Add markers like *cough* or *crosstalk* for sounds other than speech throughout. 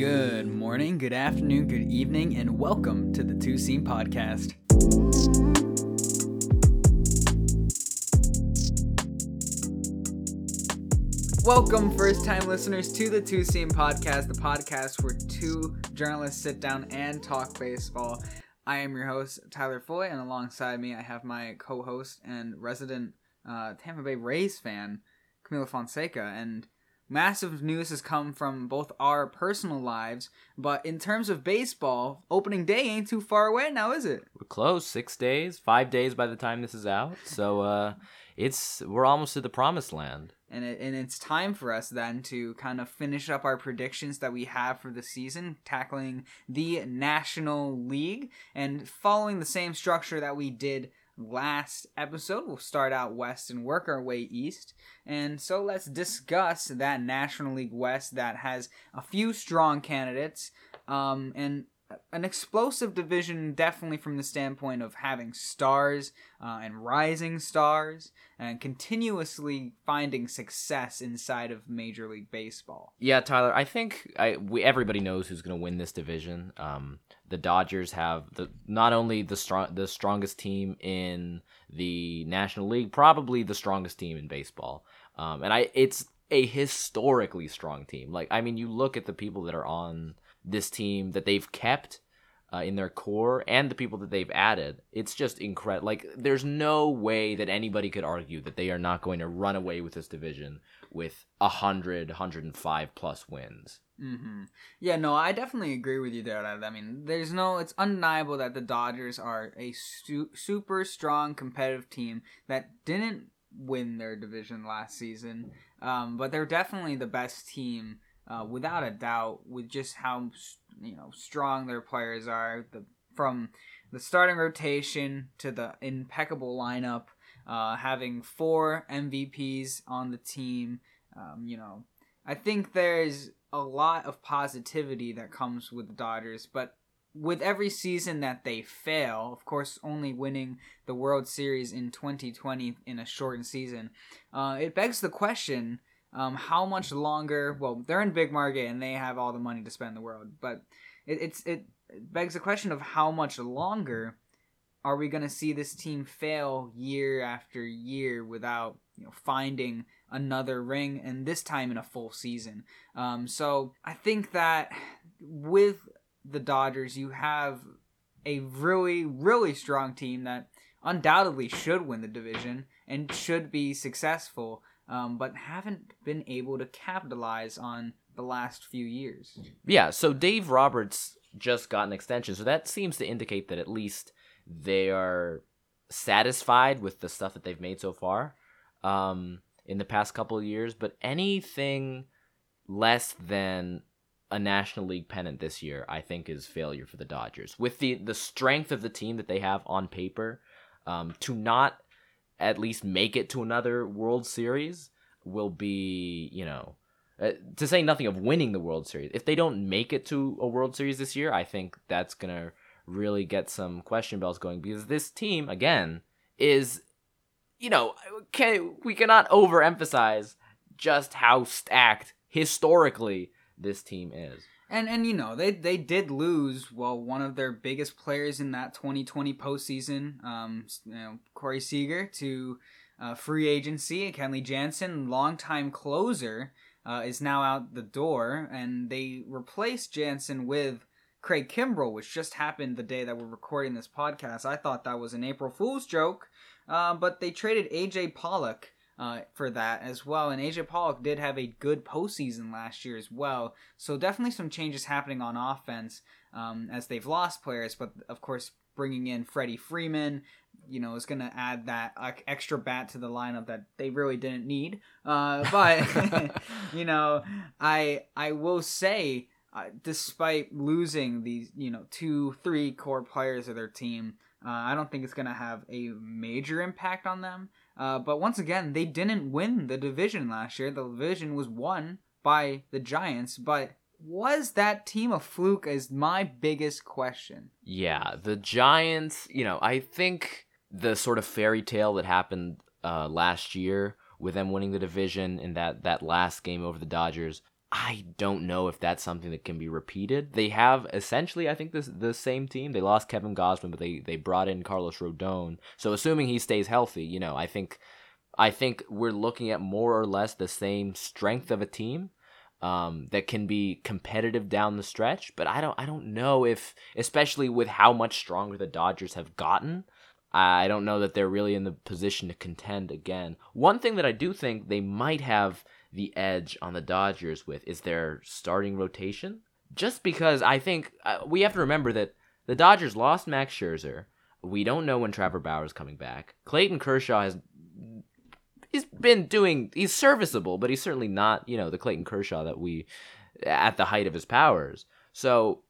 Good morning, good afternoon, good evening, and welcome to the Two Seam Podcast. Welcome, first time listeners, to the Two Seam Podcast, the podcast where two journalists sit down and talk baseball. I am your host, Tyler Foy, and alongside me, I have my co host and resident uh, Tampa Bay Rays fan, Camila Fonseca. And massive news has come from both our personal lives, but in terms of baseball, opening day ain't too far away now, is it? We're close. Six days, five days by the time this is out. So uh, it's we're almost to the promised land. And, it, and it's time for us then to kind of finish up our predictions that we have for the season, tackling the National League and following the same structure that we did last episode. We'll start out west and work our way east. And so let's discuss that National League West that has a few strong candidates um, and an explosive division, definitely from the standpoint of having stars uh, and rising stars and continuously finding success inside of Major League Baseball. Yeah, Tyler. I think I we everybody knows who's going to win this division. Um, the Dodgers have the not only the strong the strongest team in the National League, probably the strongest team in baseball. Um, and I it's a historically strong team. Like I mean, you look at the people that are on this team that they've kept uh, in their core and the people that they've added. It's just incredible. Like, there's no way that anybody could argue that they are not going to run away with this division with 100, 105 plus wins. Mm-hmm. Yeah, no, I definitely agree with you there. I mean, there's no, it's undeniable that the Dodgers are a su- super strong competitive team that didn't win their division last season, um, but they're definitely the best team uh, without a doubt, with just how you know strong their players are, the from the starting rotation to the impeccable lineup, uh, having four MVPs on the team. Um, you know, I think there's a lot of positivity that comes with the Dodgers, but with every season that they fail, of course, only winning the World Series in 2020 in a shortened season, uh, it begs the question um, how much longer? Well, they're in big market and they have all the money to spend in the world, but it, it's it begs the question of how much longer are we going to see this team fail year after year without you know finding another ring and this time in a full season. Um, so I think that with the Dodgers, you have a really really strong team that undoubtedly should win the division and should be successful um, but haven't been able to capitalize on the last few years. Yeah, so Dave Roberts just got an extension, so that seems to indicate that at least they are satisfied with the stuff that they've made so far um, in the past couple of years. But anything less than a National League pennant this year, I think, is failure for the Dodgers. With the the strength of the team that they have on paper, um, to not at least make it to another World Series will be, you know, uh, to say nothing of winning the World Series. If they don't make it to a World Series this year, I think that's to really get some question bells going because this team, again, is, you know, can, we cannot overemphasize just how stacked historically this team is. And and you know they they did lose well one of their biggest players in that 2020 postseason, um, you know Corey Seager to uh, free agency. Kenley Jansen, longtime closer, uh, is now out the door, and they replaced Jansen with Craig Kimbrel, which just happened the day that we're recording this podcast. I thought that was an April Fool's joke, uh, but they traded AJ Pollock uh, for that as well. And AJ Pollock did have a good postseason last year as well. So definitely some changes happening on offense um, as they've lost players, but of course bringing in Freddie Freeman, you know, is going to add that extra bat to the lineup that they really didn't need. Uh, but *laughs* you know, I I will say, uh, despite losing these, you know, two three core players of their team. Uh, I don't think it's going to have a major impact on them. Uh, but once again, they didn't win the division last year. The division was won by the Giants, but was that team a fluke is my biggest question. Yeah, the Giants, you know, I think the sort of fairy tale that happened uh, last year with them winning the division in that, that last game over the Dodgers, I don't know if that's something that can be repeated. They have essentially, I think, this the same team. They lost Kevin Gausman, but they they brought in Carlos Rodon. So assuming he stays healthy, you know, I think I think we're looking at more or less the same strength of a team um, that can be competitive down the stretch. But I don't I don't know if, especially with how much stronger the Dodgers have gotten. I don't know that they're really in the position to contend again. One thing that I do think they might have the edge on the Dodgers with is their starting rotation. Just because I think uh, we have to remember that the Dodgers lost Max Scherzer. We don't know when Trevor Bauer is coming back. Clayton Kershaw has he's been doing he's serviceable, but he's certainly not, you know, the Clayton Kershaw that we at the height of his powers. So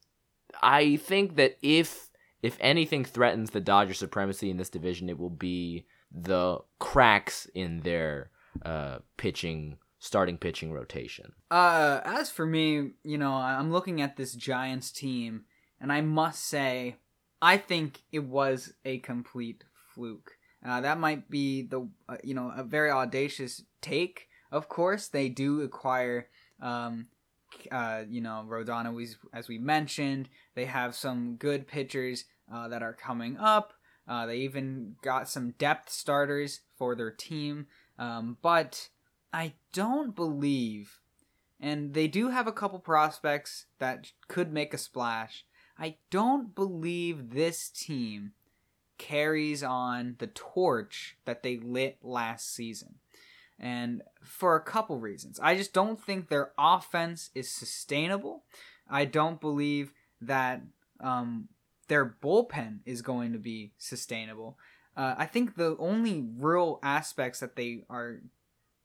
I think that if if anything threatens the Dodger supremacy in this division, it will be the cracks in their uh, pitching starting pitching rotation. Uh, as for me, you know, I'm looking at this Giants team, and I must say, I think it was a complete fluke. Uh, that might be the uh, you know a very audacious take. Of course, they do acquire um, uh, you know Rodon as, as we mentioned. They have some good pitchers uh, that are coming up. Uh, they even got some depth starters for their team, um, but I don't believe, and they do have a couple prospects that could make a splash. I don't believe this team carries on the torch that they lit last season. And for a couple reasons. I just don't think their offense is sustainable. I don't believe that um, their bullpen is going to be sustainable. Uh, I think the only real aspects that they are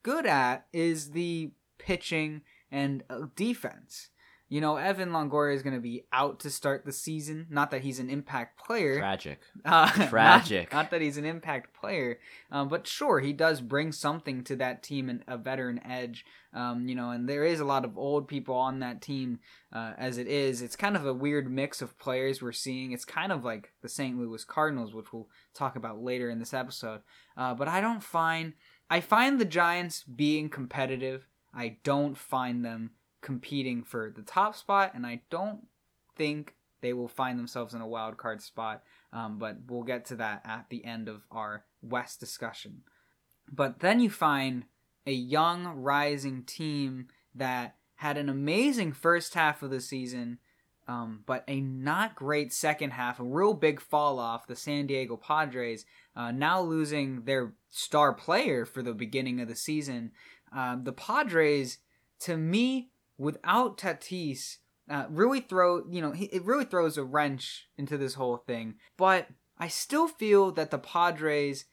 good at is the pitching and uh, defense. You know, Evan Longoria is going to be out to start the season. Not that he's an impact player. Tragic. *laughs* Uh, Tragic. Not, not, that he's an impact player, um, but sure, he does bring something to that team and a veteran edge. Um, you know, and there is a lot of old people on that team uh, as it is. It's kind of a weird mix of players we're seeing. It's kind of like the St. Louis Cardinals, which we'll talk about later in this episode. Uh, but I don't find. I find the Giants being competitive. I don't find them competing for the top spot, and I don't think they will find themselves in a wild card spot. Um, but we'll get to that at the end of our West discussion. But then you find a young, rising team that had an amazing first half of the season, um, but a not great second half, a real big fall off. The San Diego Padres uh, now losing their star player for the beginning of the season. Um, the Padres, to me, without Tatis, uh, really throw you know it really throws a wrench into this whole thing. But I still feel that the Padres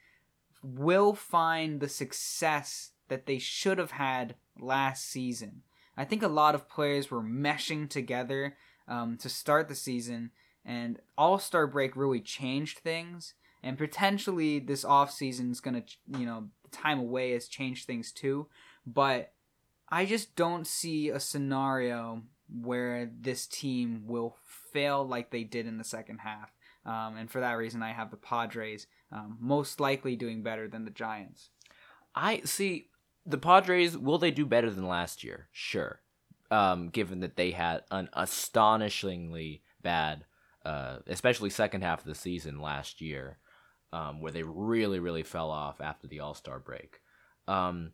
will find the success that they should have had last season. I think a lot of players were meshing together um, to start the season, and All Star break really changed things. And potentially this off season is gonna, you know, time away has changed things too. But I just don't see a scenario where this team will fail like they did in the second half. Um, and for that reason, I have the Padres um, most likely doing better than the Giants. I see the Padres. Will they do better than last year? Sure. Um, given that they had an astonishingly bad, uh, especially second half of the season last year, um, where they really, really fell off after the All Star break. Um,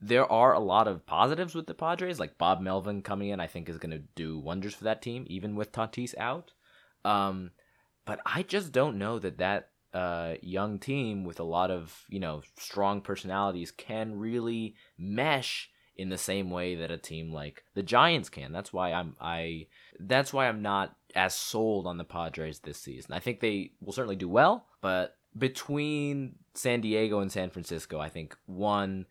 there are a lot of positives with the Padres, like Bob Melvin coming in. I think is going to do wonders for that team, even with Tatis out. Um, but I just don't know that that uh, young team with a lot of you know strong personalities can really mesh in the same way that a team like the Giants can. That's why I'm I that's why I'm not as sold on the Padres this season. I think they will certainly do well, but between San Diego and San Francisco, I think one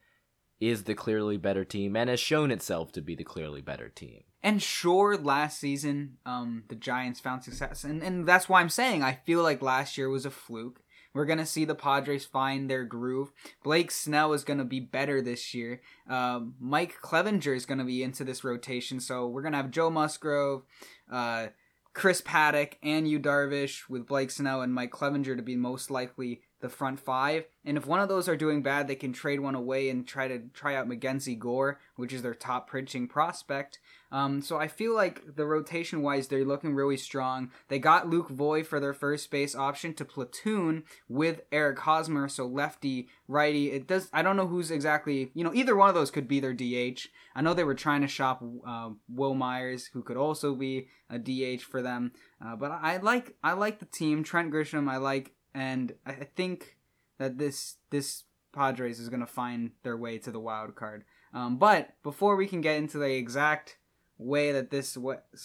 is the clearly better team and has shown itself to be the clearly better team. And sure, last season, um, the Giants found success, and and that's why I'm saying I feel like last year was a fluke. We're gonna see the Padres find their groove. Blake Snell is gonna be better this year. Uh, Mike Clevinger is gonna be into this rotation, so we're gonna have Joe Musgrove, uh, Chris Paddack and Yu Darvish with Blake Snell and Mike Clevinger to be most likely the front five. And if one of those are doing bad, they can trade one away and try to try out Mackenzie Gore, which is their top pitching prospect. Um, so I feel like the rotation wise, they're looking really strong. They got Luke Voit for their first base option to platoon with Eric Hosmer, so lefty, righty. It does. I don't know who's exactly. You know, either one of those could be their DH. I know they were trying to shop uh, Wil Myers, who could also be a DH for them. Uh, but I like I like the team. Trent Grisham, I like, and I think that this this Padres is going to find their way to the wild card. Um, but before we can get into the exact way that this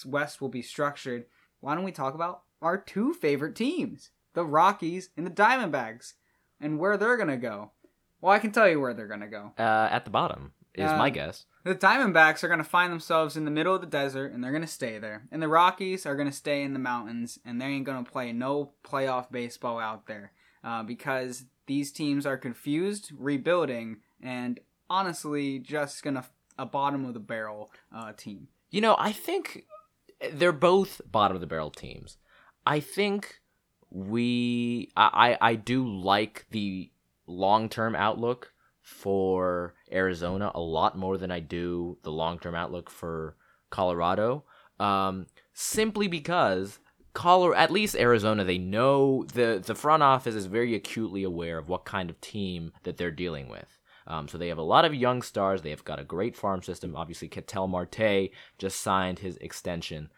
West will be structured, why don't we talk about our two favorite teams, the Rockies and the Diamondbacks, and where they're gonna go? Well, I can tell you where they're gonna go. Uh, at the bottom is uh, my guess. The Diamondbacks are gonna find themselves in the middle of the desert, and they're gonna stay there. And the Rockies are gonna stay in the mountains, and they ain't gonna play no playoff baseball out there uh, because these teams are confused, rebuilding, and honestly, just gonna a bottom of the barrel uh, team. You know, I think they're both bottom of the barrel teams. I think we I I do like the long term outlook for Arizona a lot more than I do the long term outlook for Colorado. Um, simply because Colorado, at least Arizona, they know the the front office is very acutely aware of what kind of team that they're dealing with. Um, so they have a lot of young stars. They have got a great farm system. Obviously, Ketel Marte just signed his extension.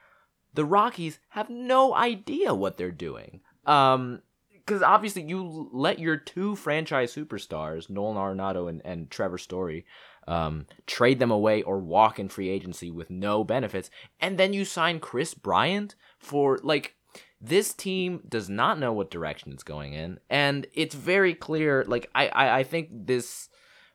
The Rockies have no idea what they're doing. Um, because obviously you let your two franchise superstars, Nolan Arenado and, and Trevor Story, um, trade them away or walk in free agency with no benefits, and then you sign Kris Bryant for like this team does not know what direction it's going in, and it's very clear. Like I, I, I think this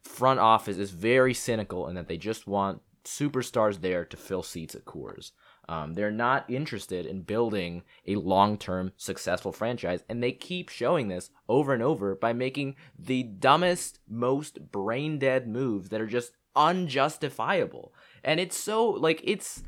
front office is very cynical in that they just want superstars there to fill seats at Coors. Um, they're not interested in building a long term successful franchise, and they keep showing this over and over by making the dumbest, most brain dead moves that are just unjustifiable. And it's so, like, it's.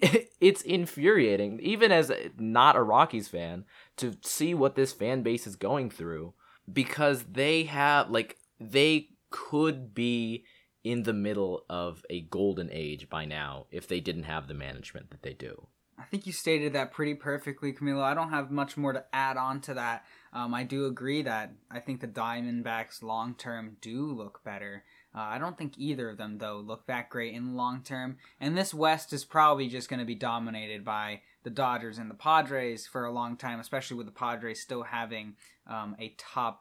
*laughs* It's infuriating, even as not a Rockies fan, to see what this fan base is going through because they have, like, they could be in the middle of a golden age by now if they didn't have the management that they do. I think you stated that pretty perfectly, Camilo. I don't have much more to add on to that. Um, I do agree that I think the Diamondbacks long term do look better. Uh, I don't think either of them, though, look that great in the long term. And this West is probably just going to be dominated by the Dodgers and the Padres for a long time, especially with the Padres still having um, a top,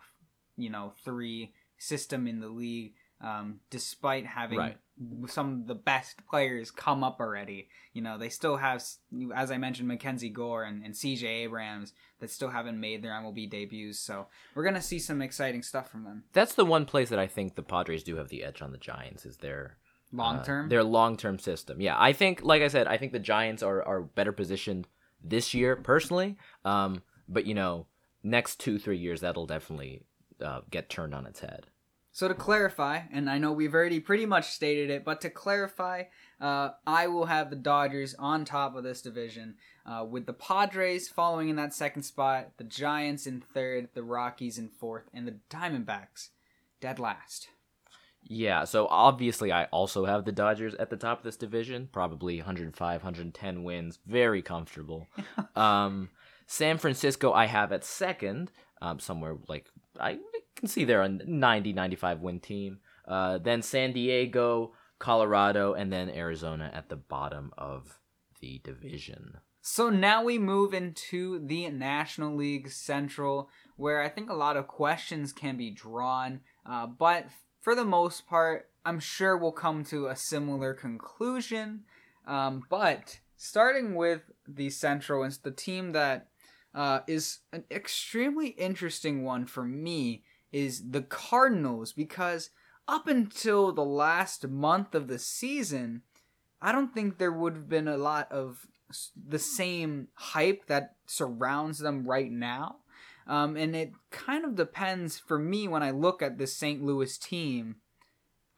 you know, three system in the league, um, despite having right. some of the best players come up already. You know, they still have, as I mentioned, Mackenzie Gore and, and CJ Abrams that still haven't made their MLB debuts. So we're gonna see some exciting stuff from them. That's the one place that I think the Padres do have the edge on the Giants is their long term. Uh, their long term system. Yeah, I think, like I said, I think the Giants are are better positioned this year personally. Um, but you know, next two three years that'll definitely uh, get turned on its head. So to clarify, and I know we've already pretty much stated it, but to clarify, uh, I will have the Dodgers on top of this division, uh, with the Padres following in that second spot, the Giants in third, the Rockies in fourth, and the Diamondbacks dead last. Yeah, so obviously I also have the Dodgers at the top of this division, probably 105, 110 wins, very comfortable. *laughs* um, San Francisco I have at second, um, somewhere like I can see they're a 90 95 win team. Uh, then San Diego, Colorado, and then Arizona at the bottom of the division. So now we move into the National League Central, where I think a lot of questions can be drawn. Uh, but for the most part, I'm sure we'll come to a similar conclusion. Um, but starting with the Central, it's the team that uh, is an extremely interesting one for me is the Cardinals because up until the last month of the season, I don't think there would have been a lot of the same hype that surrounds them right now. Um, and it kind of depends for me when I look at this St. Louis team.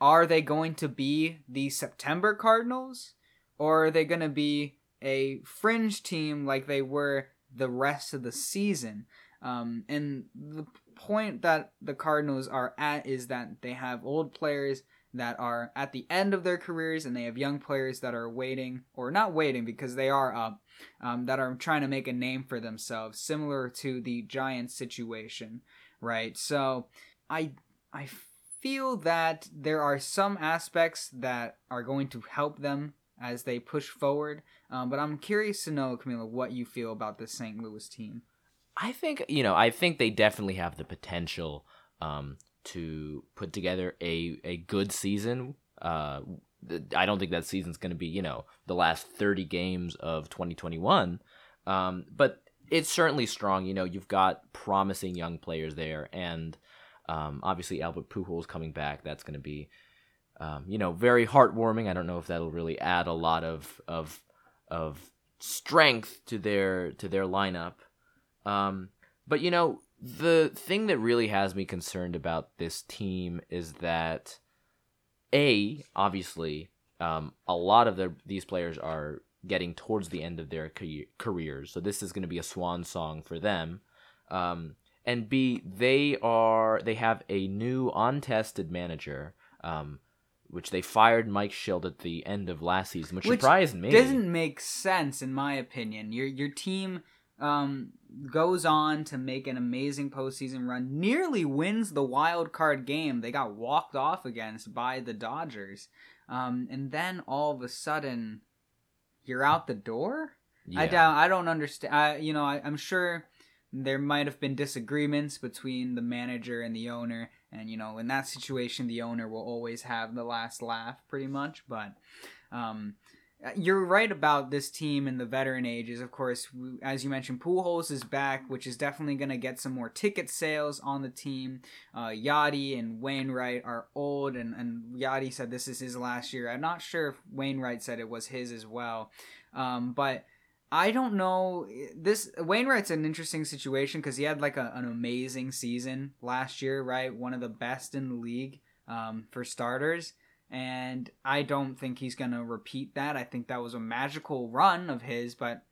Are they going to be the September Cardinals? Or are they going to be a fringe team like they were the rest of the season? Um, and the point that the Cardinals are at is that they have old players that are at the end of their careers and they have young players that are waiting or not waiting because they are up um, that are trying to make a name for themselves similar to the giants situation right so i i feel that there are some aspects that are going to help them as they push forward um, but i'm curious to know camila what you feel about this st louis team I think you know. I think they definitely have the potential um, to put together a a good season. Uh, I don't think that season's going to be you know the last thirty games of 2021, um, but it's certainly strong. You know, you've got promising young players there, and um, obviously Albert Pujols coming back. That's going to be um, you know very heartwarming. I don't know if that'll really add a lot of of of strength to their to their lineup. Um, but you know, the thing that really has me concerned about this team is that a obviously um, a lot of their these players are getting towards the end of their careers, so this is going to be a swan song for them. Um, and B, they are they have a new untested manager, um, which they fired Mike Shildt at the end of last season, which, which surprised me. Doesn't make sense in my opinion. Your your team um, goes on to make an amazing postseason run, nearly wins the wild card game they got walked off against by the Dodgers. Um, and then all of a sudden, you're out the door. Yeah. I doubt. I don't understand. I, you know, I, I'm sure there might have been disagreements between the manager and the owner, and you know, in that situation, the owner will always have the last laugh, pretty much. But um, you're right about this team and the veteran ages. Of course, as you mentioned, Pujols is back, which is definitely going to get some more ticket sales on the team. Uh, Yadi and Wainwright are old, and, and Yadi said this is his last year. I'm not sure if Wainwright said it was his as well. Um, but I don't know. This Wainwright's an interesting situation because he had like a, an amazing season last year, right? One of the best in the league um, for starters and I don't think he's going to repeat that. I think that was a magical run of his, but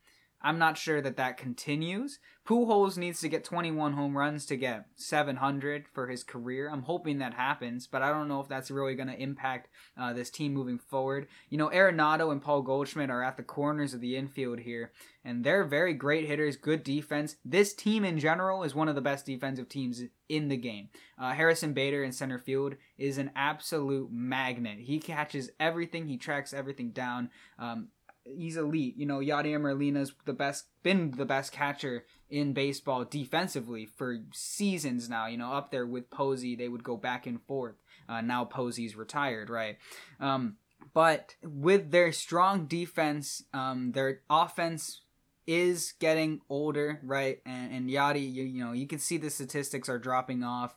I'm not sure that that continues. Pujols needs to get 21 home runs to get 700 for his career. I'm hoping that happens, but I don't know if that's really going to impact uh, this team moving forward. You know, Arenado and Paul Goldschmidt are at the corners of the infield here, and they're very great hitters, good defense. This team in general is one of the best defensive teams in the game. Uh, Harrison Bader in center field is an absolute magnet. He catches everything, he tracks everything down. Um, he's elite. You know, Yadier Molina's the best, been the best catcher in baseball defensively for seasons now. You know, up there with Posey, they would go back and forth. Uh, now Posey's retired, right? Um, but with their strong defense, um, their offense is getting older, right? And, and Yadi, you, you know, you can see the statistics are dropping off.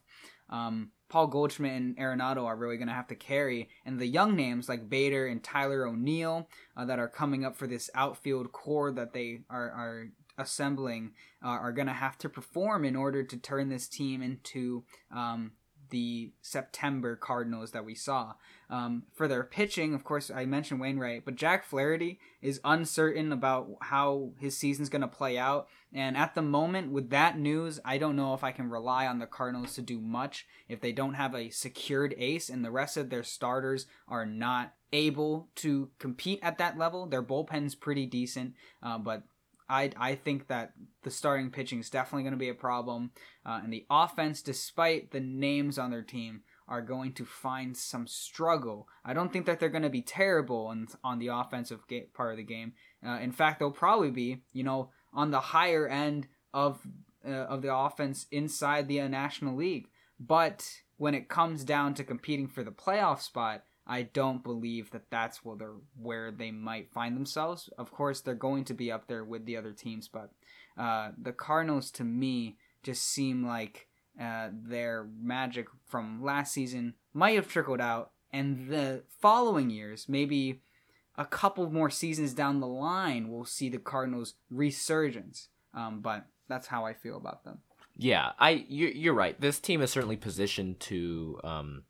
Um, Paul Goldschmidt and Arenado are really going to have to carry. And the young names like Bader and Tyler O'Neill uh, that are coming up for this outfield core that they are, are assembling uh, are going to have to perform in order to turn this team into um, the September Cardinals that we saw. Um, for their pitching, of course, I mentioned Wainwright, but Jack Flaherty is uncertain about how his season's going to play out. And at the moment, with that news, I don't know if I can rely on the Cardinals to do much if they don't have a secured ace and the rest of their starters are not able to compete at that level. Their bullpen's pretty decent, uh, but I, I think that the starting pitching is definitely going to be a problem. Uh, and the offense, despite the names on their team, are going to find some struggle. I don't think that they're going to be terrible on, on the offensive ga- part of the game. Uh, in fact, they'll probably be, you know, on the higher end of uh, of the offense inside the uh, National League. But when it comes down to competing for the playoff spot, I don't believe that that's where they're where they might find themselves. Of course, they're going to be up there with the other teams, but uh, the Cardinals to me just seem like uh, their magic from last season might have trickled out, and the following years, maybe a couple more seasons down the line, we'll see the Cardinals resurgence. Um, but that's how I feel about them. Yeah, I you're, right. This team is certainly positioned to um,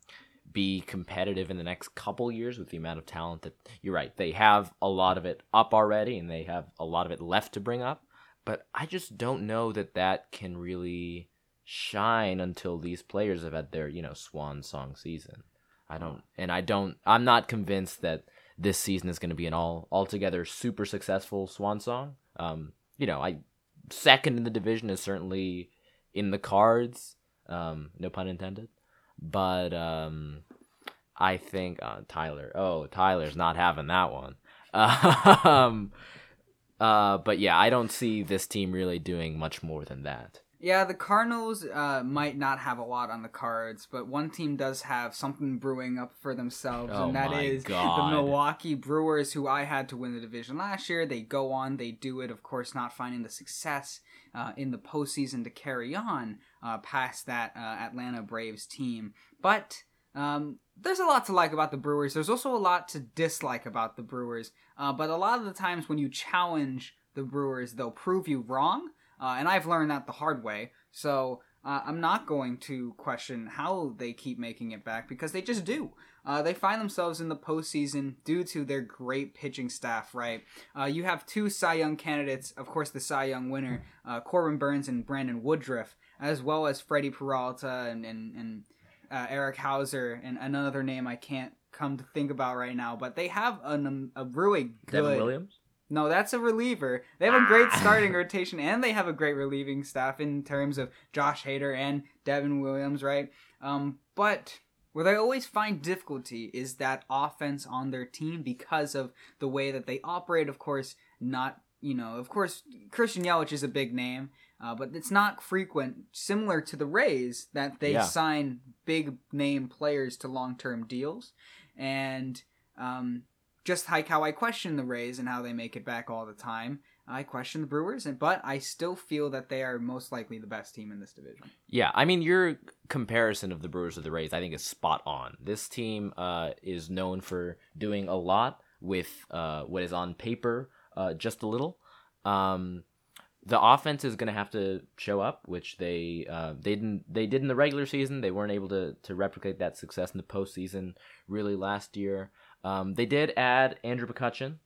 be competitive in the next couple years with the amount of talent that you're right. They have a lot of it up already and they have a lot of it left to bring up, but I just don't know that that can really shine until these players have had their you know swan song season. I don't, and I don't. I'm not convinced that this season is going to be an all altogether super successful swan song. Um, you know, I second in the division is certainly in the cards. Um, no pun intended. But um, I think uh, Tyler. Oh, Tyler's not having that one. *laughs* um, uh, but yeah, I don't see this team really doing much more than that. Yeah, the Cardinals uh, might not have a lot on the cards, but one team does have something brewing up for themselves, Oh and that is God. the Milwaukee Brewers, who I had to win the division last year. They go on, they do it, of course, not finding the success uh, in the postseason to carry on uh, past that uh, Atlanta Braves team. But um, there's a lot to like about the Brewers. There's also a lot to dislike about the Brewers. Uh, but a lot of the times when you challenge the Brewers, they'll prove you wrong. Uh, and I've learned that the hard way. So uh, I'm not going to question how they keep making it back because they just do. Uh, they find themselves in the postseason due to their great pitching staff, right? You have two Cy Young candidates, of course, the Cy Young winner, Corbin Burnes and Brandon Woodruff, as well as Freddie Peralta and, and, and uh, Eric Houser, and another name I can't come to think about right now. But they have an, a really good. Devin Williams. No, that's a reliever. They have a great starting rotation, and they have a great relieving staff in terms of Josh Hader and Devin Williams, right? Um, but where they always find difficulty is that offense on their team because of the way that they operate. Of course, not you know, of course, Christian Yelich is a big name, uh, but it's not frequent. Similar to the Rays, that they Yeah. sign big name players to long term deals, and um, just like how I question the Rays and how they make it back all the time, I question the Brewers, and but I still feel that they are most likely the best team in this division. Yeah, I mean your comparison of the Brewers to the Rays, I think, is spot on. This team uh, is known for doing a lot with uh, what is on paper uh, just a little. Um, the offense is going to have to show up, which they uh, they didn't they did in the regular season. They weren't able to to replicate that success in the postseason really last year. Um, they did add Andrew McCutchen,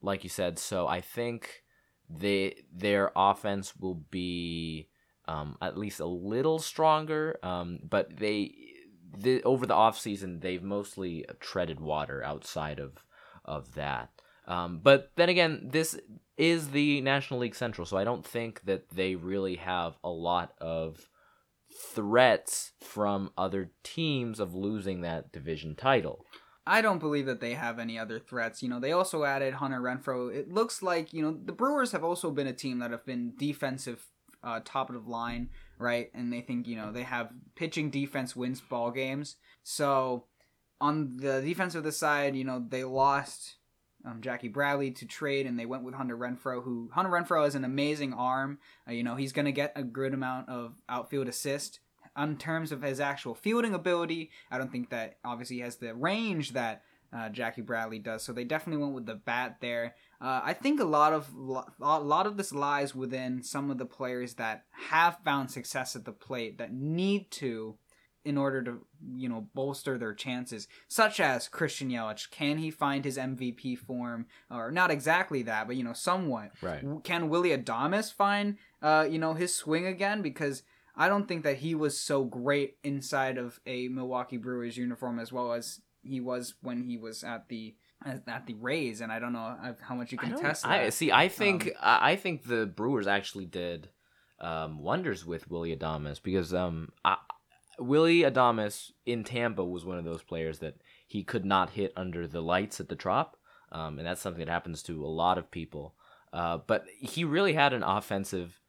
like you said. So I think they their offense will be um, at least a little stronger. Um, but they the, over the offseason, they've mostly treaded water outside of of that. Um, but then again, this is the National League Central, so I don't think that they really have a lot of threats from other teams of losing that division title. I don't believe that they have any other threats. You know, they also added Hunter Renfroe. It looks like, you know, the Brewers have also been a team that have been defensive uh, top of the line, right? And they think, you know, they have pitching defense wins ball games. So on the defensive side, you know, they lost um, Jackie Bradley to trade, and they went with Hunter Renfroe, who Hunter Renfroe has an amazing arm. Uh, you know, he's going to get a good amount of outfield assist. On terms of his actual fielding ability, I don't think that obviously he has the range that uh, Jackie Bradley does. So they definitely went with the bat there. Uh, I think a lot of a lot of this lies within some of the players that have found success at the plate that need to in order to you know bolster their chances such as Christian Yelich can he find his MVP form or not exactly that but you know somewhat Right. can Willy Adames find uh you know his swing again because I don't think that he was so great inside of a Milwaukee Brewers uniform as well as he was when he was at the at the Rays and I don't know how much you can test that. I see. I think Um, I I think the Brewers actually did um, wonders with Willy Adames because um, I, Willy Adames in Tampa was one of those players that he could not hit under the lights at the Trop, um, and that's something that happens to a lot of people. Uh, but he really had an offensive.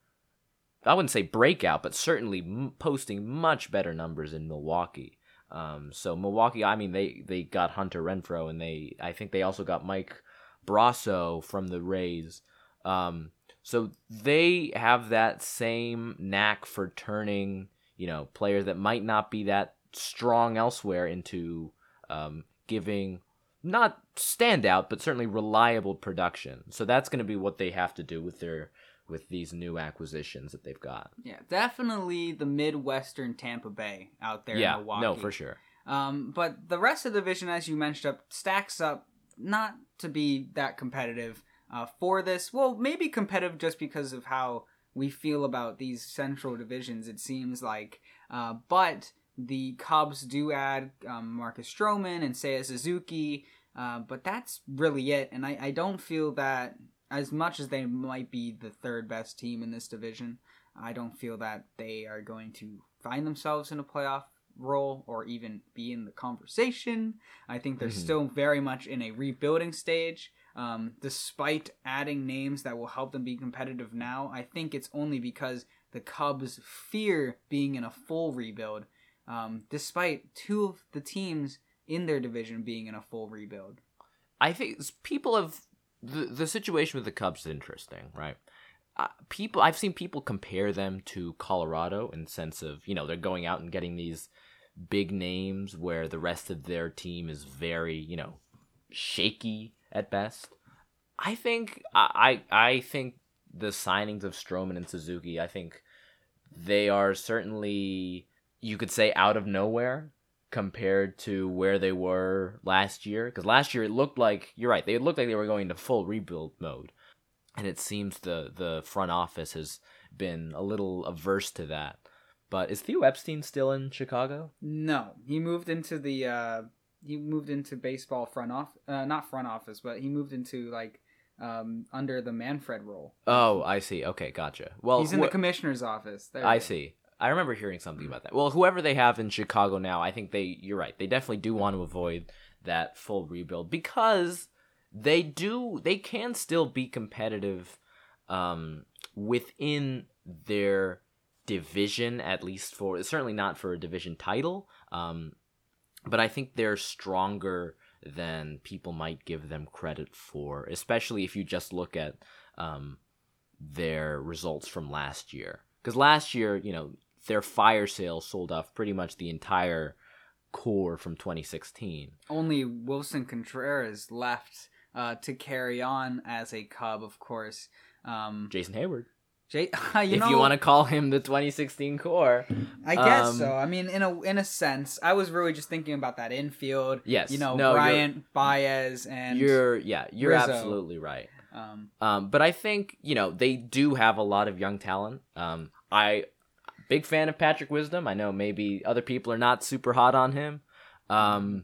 I wouldn't say breakout, but certainly m- posting much better numbers in Milwaukee. Um, so Milwaukee, I mean, they they got Hunter Renfroe, and they I think they also got Mike Brosseau from the Rays. Um, so they have that same knack for turning, you know, players that might not be that strong elsewhere into um, giving not standout, but certainly reliable production. So that's going to be what they have to do with their with these new acquisitions that they've got. yeah, definitely the Midwestern Tampa Bay out there yeah, in Milwaukee. no, for sure. Um, but the rest of the division, as you mentioned, up stacks up not to be that competitive uh, for this. Well, maybe competitive just because of how we feel about these central divisions. It seems like, uh, but the Cubs do add um, Marcus Stroman and Seiya Suzuki, uh, but that's really it. And I, I don't feel that as much as they might be the third best team in this division, I don't feel that they are going to find themselves in a playoff role or even be in the conversation. I think they're Mhm. still very much in a rebuilding stage. Um, despite adding names that will help them be competitive now, I think it's only because the Cubs fear being in a full rebuild, um, despite two of the teams in their division being in a full rebuild. I think people have the the situation with the Cubs is interesting, right? Uh, people I've seen people compare them to Colorado in sense of you know they're going out and getting these big names where the rest of their team is very you know shaky at best. I think I I, think the signings of Stroman and Suzuki I think they are certainly you could say out of nowhere compared to where they were last year. Because last year it looked like you're right they looked like they were going to full rebuild mode. And it seems the the front office has been a little averse to that. But is Theo Epstein still in Chicago? No, he moved into the uh, he moved into baseball front off uh, not front office, but he moved into like um, under the Manfred role. oh I see. Okay gotcha. Well He's in the commissioner's office. There I see. I remember hearing something about that. Well whoever they have in Chicago now I think they you're right they definitely do want to avoid that full rebuild because they do they can still be competitive um, within their division at least for certainly not for a division title um, but i think they're stronger than people might give them credit for especially if you just look at um, their results from last year because last year you know their fire sale sold off pretty much the entire core from 2016 Only Willson Contreras left uh, to carry on as a Cub, of course. Um, jason heyward Jay, *laughs* you if know, you want to call him the 2016 core. I guess um, so. I mean, in a in a sense, I was really just thinking about that infield. Yes. you know, No, Bryant, Baez, and you're yeah, you're Rizzo. absolutely right. um, Um, but I think you know they do have a lot of young talent. Um, I big fan of Patrick Wisdom. I know maybe other people are not super hot on him. Um,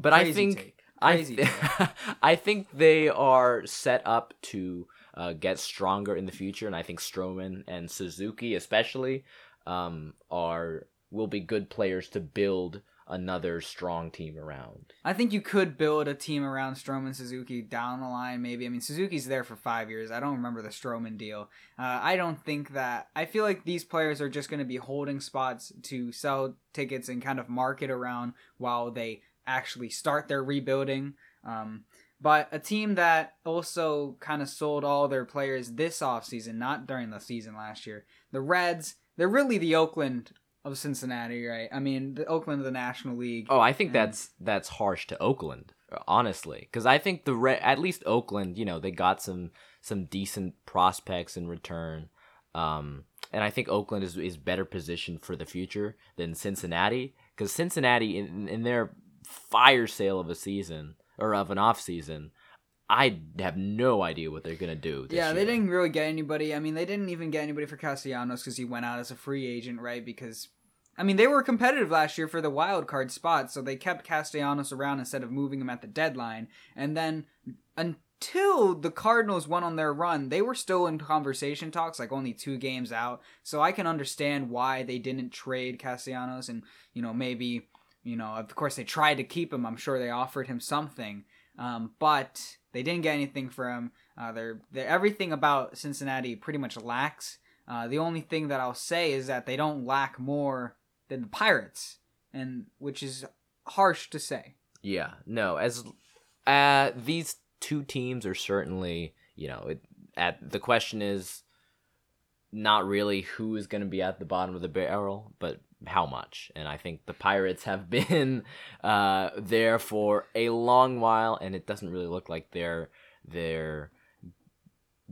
but I think-. I th-. *laughs* I think they are set up to uh, get stronger in the future, and I think Stroman and Suzuki, especially, um, are will be good players to build another strong team around. I think you could build a team around Stroman Suzuki down the line, maybe. I mean, Suzuki's there for five years. I don't remember the Stroman deal. Uh, I don't think that. I feel like these players are just going to be holding spots to sell tickets and kind of market around while they actually start their rebuilding. Um, but a team that also kind of sold all their players this offseason, not during the season last year, the Reds, they're really the Oakland of Cincinnati, right? I mean, the Oakland of the National League. Oh, I think And- that's that's harsh to Oakland, honestly, because I think the Re- at least Oakland, you know, they got some some decent prospects in return, um, and I think Oakland is is better positioned for the future than Cincinnati, because Cincinnati in in their fire sale of a season or of an off season, I have no idea what they're gonna do. This yeah, they year. didn't really get anybody. I mean, they didn't even get anybody for Castellanos because he went out as a free agent, right? Because, I mean, they were competitive last year for the wild card spot, so they kept Castellanos around instead of moving him at the deadline. And then until the Cardinals went on their run, they were still in conversation talks, like only two games out. So I can understand why they didn't trade Castellanos, and you know maybe. You know, of course, they tried to keep him. I'm sure they offered him something, um, but they didn't get anything for him. Uh, they're, they're everything about Cincinnati pretty much lacks. Uh, the only thing that I'll say is that they don't lack more than the Pirates, and which is harsh to say. Yeah, no. As uh, these two teams are certainly, you know, it, at the question is not really who is going to be at the bottom of the barrel, but how much. And I think the Pirates have *laughs* been uh, there for a long while, and it doesn't really look like they're they're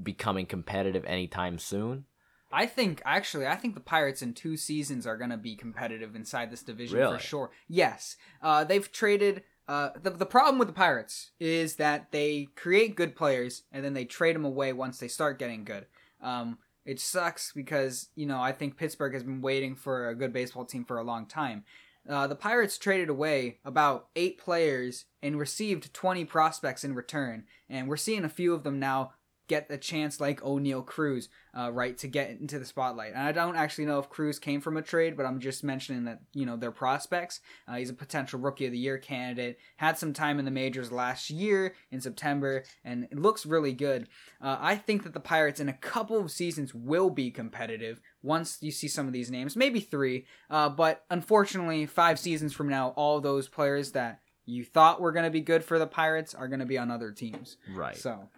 becoming competitive anytime soon. I think actually, I think the Pirates in two seasons are going to be competitive inside this division Really? for sure. Yes, uh, they've traded. Uh, the the problem with the Pirates is that they create good players and then they trade them away once they start getting good. Um, It sucks because, you know, I think Pittsburgh has been waiting for a good baseball team for a long time. Uh, the Pirates traded away about eight players and received 20 prospects in return. And we're seeing a few of them now get a chance like Oneil Cruz, uh, right, to get into the spotlight. And I don't actually know if Cruz came from a trade, but I'm just mentioning that, you know, their prospects. Uh, he's a potential Rookie of the Year candidate. Had some time in the majors last year in September, and it looks really good. Uh, I think that the Pirates in a couple of seasons will be competitive once you see some of these names, maybe three. Uh, but unfortunately, five seasons from now, all those players that you thought were going to be good for the Pirates are going to be on other teams. Right. So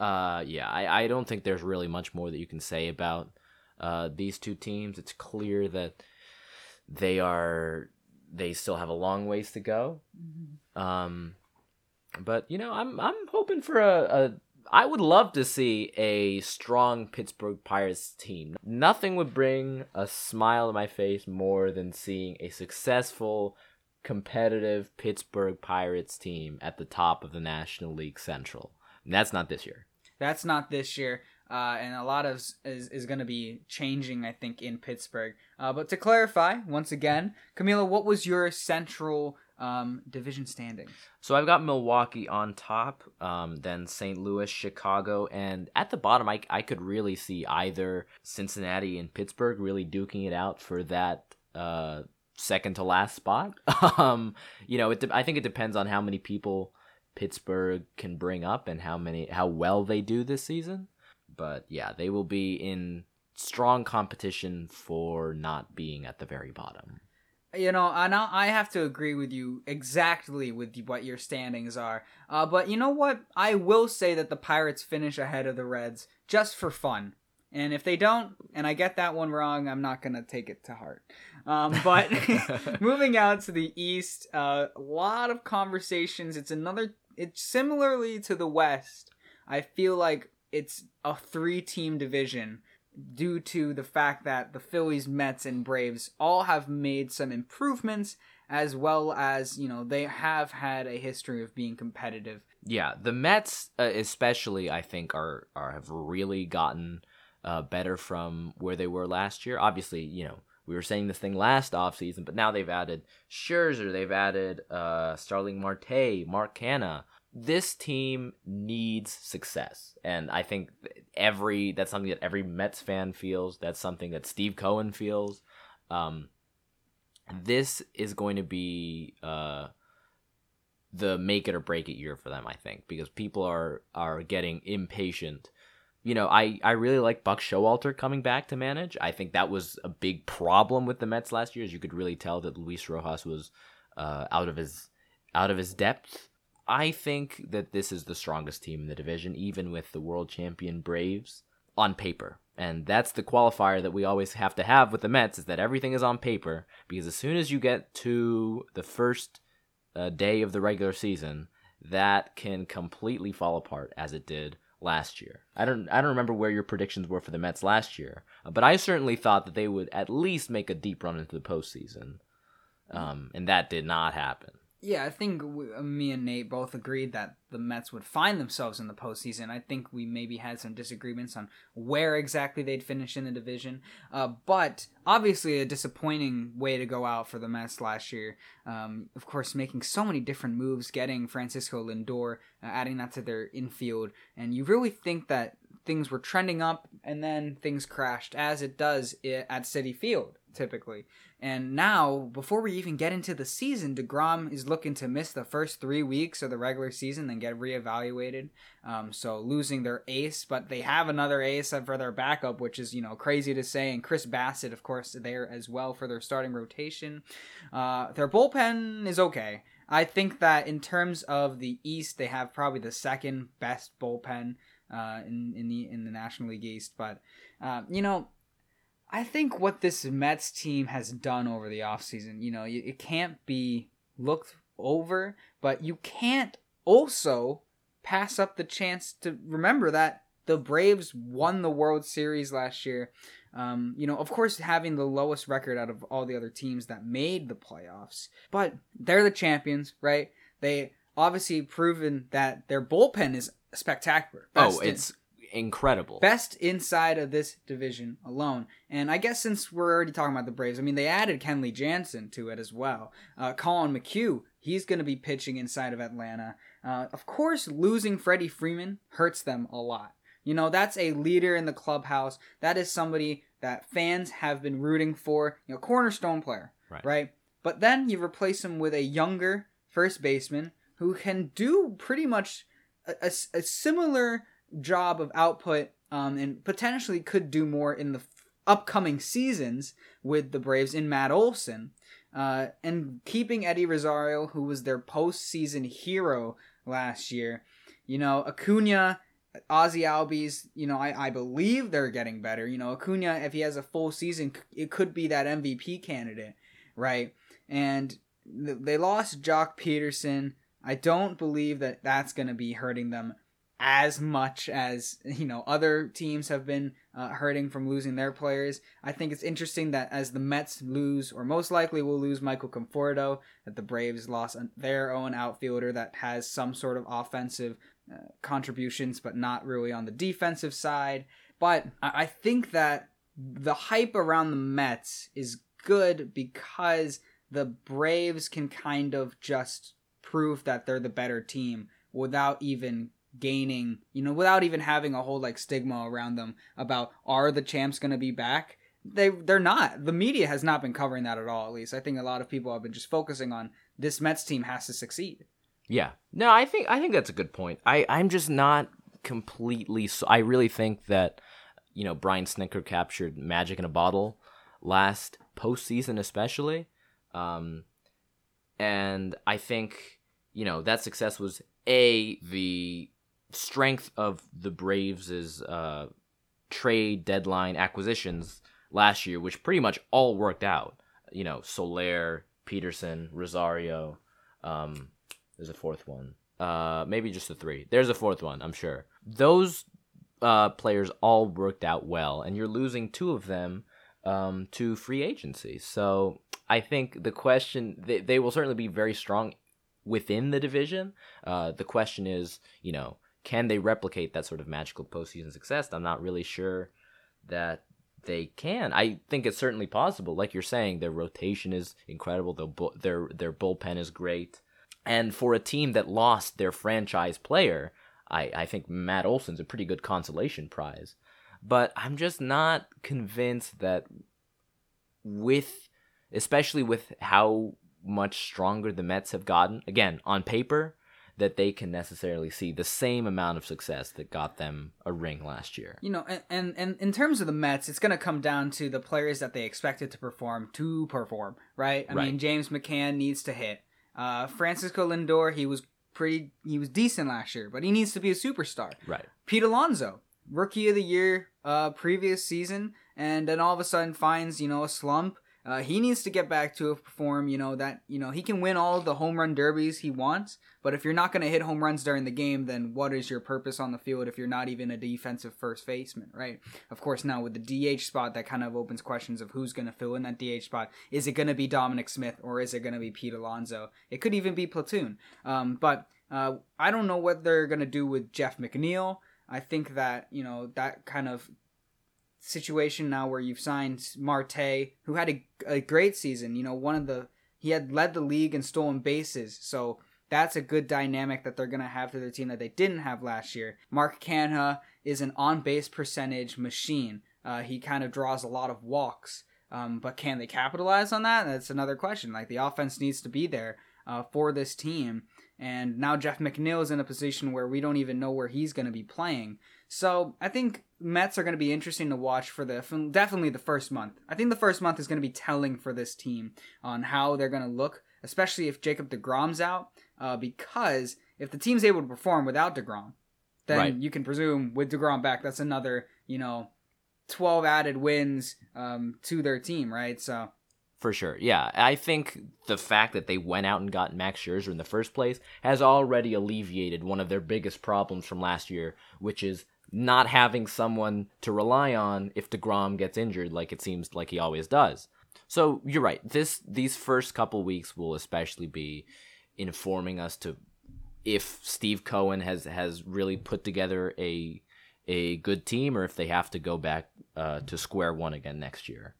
Uh, yeah, I, I don't think there's really much more that you can say about uh, these two teams. It's clear that they are they still have a long ways to go. Um, but you know, I'm I'm hoping for a, a I would love to see a strong Pittsburgh Pirates team. Nothing would bring a smile to my face more than seeing a successful, competitive Pittsburgh Pirates team at the top of the National League Central. And that's not this year. That's not this year. Uh, and a lot of is, is going to be changing, I think, in Pittsburgh. Uh, but to clarify, once again, Camila, what was your central um, division standings? So I've got Milwaukee on top, um, then St. Louis, Chicago, and at the bottom, I, I could really see either Cincinnati and Pittsburgh really duking it out for that uh, second to last spot. *laughs* um, you know, it de- I think it depends on how many people Pittsburgh can bring up and how many how well they do this season. But yeah, they will be in strong competition for not being at the very bottom. You know, and I I have to agree with you exactly with what your standings are. Uh, but you know what? I will say that the Pirates finish ahead of the Reds just for fun. And if they don't, and I get that one wrong, I'm not gonna take it to heart. Um, but *laughs* *laughs* moving out to the East, uh, a lot of conversations. It's another. It's similarly to the West. I feel like it's a three-team division due to the fact that the Phillies, Mets, and Braves all have made some improvements, as well as, you know, they have had a history of being competitive. Yeah, the Mets uh, especially I think are are have really gotten uh, better from where they were last year. Obviously, you know, we were saying this thing last offseason, but now they've added Scherzer, they've added uh, Starling Marte, Mark Canha. This team needs success, and I think every that's something that every Mets fan feels. That's something that Steve Cohen feels. Um, this is going to be uh, the make it or break it year for them, I think, because people are are getting impatient. You know, I, I really like Buck Showalter coming back to manage. I think that was a big problem with the Mets last year, as you could really tell that Luis Rojas was uh, out of his out of his depth. I think that this is the strongest team in the division, even with the world champion Braves on paper. And that's the qualifier that we always have to have with the Mets is that everything is on paper because as soon as you get to the first uh, day of the regular season, that can completely fall apart as it did last year. I don't I don't remember where your predictions were for the Mets last year, but I certainly thought that they would at least make a deep run into the postseason, um, and that did not happen. Yeah, I think we, uh, me and Nate both agreed that the Mets would find themselves in the postseason. I think we maybe had some disagreements on where exactly they'd finish in the division. Uh, but obviously, a disappointing way to go out for the Mets last year. Um, of course, making so many different moves, getting Francisco Lindor, uh, adding that to their infield. And you really think that things were trending up and then things crashed, as it does at Citi Field typically. And now, before we even get into the season, DeGrom is looking to miss the first three weeks of the regular season, then get reevaluated. Um, so losing their ace, but they have another ace for their backup, which is, you know, crazy to say. And Chris Bassitt, of course, there as well for their starting rotation. Uh, their bullpen is okay. I think that in terms of the East, they have probably the second best bullpen uh, in in the in the National League East. But uh, you know, I think what this Mets team has done over the offseason, you know, it can't be looked over, but you can't also pass up the chance to remember that the Braves won the World Series last year. Um, you know, of course, having the lowest record out of all the other teams that made the playoffs, but they're the champions, right? They obviously proven that their bullpen is spectacular. Oh, it's incredible. Best inside of this division alone. And I guess since we're already talking about the Braves, I mean, they added Kenley Jansen to it as well. Uh, Collin McHugh, he's going to be pitching inside of Atlanta. Uh, of course, losing Freddie Freeman hurts them a lot. You know, that's a leader in the clubhouse. That is somebody that fans have been rooting for, you know, cornerstone player, Right. right? But then you replace him with a younger first baseman who can do pretty much a, a, a similar job of output um, and potentially could do more in the f- upcoming seasons with the Braves in Matt Olson. Uh, and keeping Eddie Rosario, who was their postseason hero last year. You know, Acuna, Ozzy Albies, you know, I, I believe they're getting better. You know, Acuna, if he has a full season, it could be that MVP candidate, right? And th- they lost Joc Pederson. I don't believe that that's going to be hurting them as much as you know other teams have been uh, hurting from losing their players. I think it's interesting that as the Mets lose, or most likely will lose Michael Conforto, that the Braves lost their own outfielder that has some sort of offensive uh, contributions, but not really on the defensive side. But I, I think that the hype around the Mets is good because the Braves can kind of just prove that they're the better team without even gaining, you know, without even having a whole like stigma around them about are the champs going to be back? They they're not. The media has not been covering that at all. At least I think a lot of people have been just focusing on this Mets team has to succeed. Yeah. No, I think I think that's a good point. I I'm just not completely. So, I really think that you know Brian Snitker captured magic in a bottle last postseason, especially, um, and I think you know that success was a the strength of the Braves' uh, trade deadline acquisitions last year, which pretty much all worked out. You know, Soler, Pederson, Rosario. Um, there's a fourth one. Uh, maybe just the three. There's a fourth one, I'm sure. Those uh, players all worked out well, and you're losing two of them um, to free agency. So I think the question they, they will certainly be very strong within the division. Uh, the question is, you know, can they replicate that sort of magical postseason success? I'm not really sure that they can. I think it's certainly possible. Like you're saying, their rotation is incredible. Their their their bullpen is great, and for a team that lost their franchise player, I I think Matt Olson's a pretty good consolation prize. But I'm just not convinced that with, especially with how much stronger the Mets have gotten. Again, on paper, that they can necessarily see the same amount of success that got them a ring last year. You know, and, and, and in terms of the Mets, it's going to come down to the players that they expected to perform to perform, right? I Right. mean, James McCann needs to hit. Uh, Francisco Lindor, he was pretty, he was decent last year, but he needs to be a superstar. Right. Pete Alonso, rookie of the year, uh, previous season, and then all of a sudden finds you know a slump. Uh, he needs to get back to a perform. You know that you know he can win all the home run derbies he wants, but if you're not going to hit home runs during the game, then what is your purpose on the field if you're not even a defensive first baseman, right? Of course, now with the DH spot, that kind of opens questions of who's going to fill in that DH spot. Is it going to be Dominic Smith or is it going to be Pete Alonso? It could even be Platoon. Um, but uh, I don't know what they're going to do with Jeff McNeil. I think that you know that kind of situation now where you've signed Marte, who had a, a great season. You know, one of the he had led the league in stolen bases, so that's a good dynamic that they're gonna have to their team that they didn't have last year. Mark Canha is an on base percentage machine. Uh, he kind of draws a lot of walks. Um, but can they capitalize on that? That's another question. Like the offense needs to be there uh, for this team. And now Jeff McNeil is in a position where we don't even know where he's going to be playing. So I think Mets are going to be interesting to watch for the definitely the first month. I think the first month is going to be telling for this team on how they're going to look, especially if Jacob Degrom's out. Uh, because if the team's able to perform without Degrom, then Right. you can presume with Degrom back, that's another you know twelve added wins um, to their team, right? So For sure. Yeah. I think the fact that they went out and got Max Scherzer in the first place has already alleviated one of their biggest problems from last year, which is not having someone to rely on if DeGrom gets injured like it seems like he always does. So you're right. This these first couple weeks will especially be informing us to if Steve Cohen has has really put together a a good team or if they have to go back uh, to square one again next year.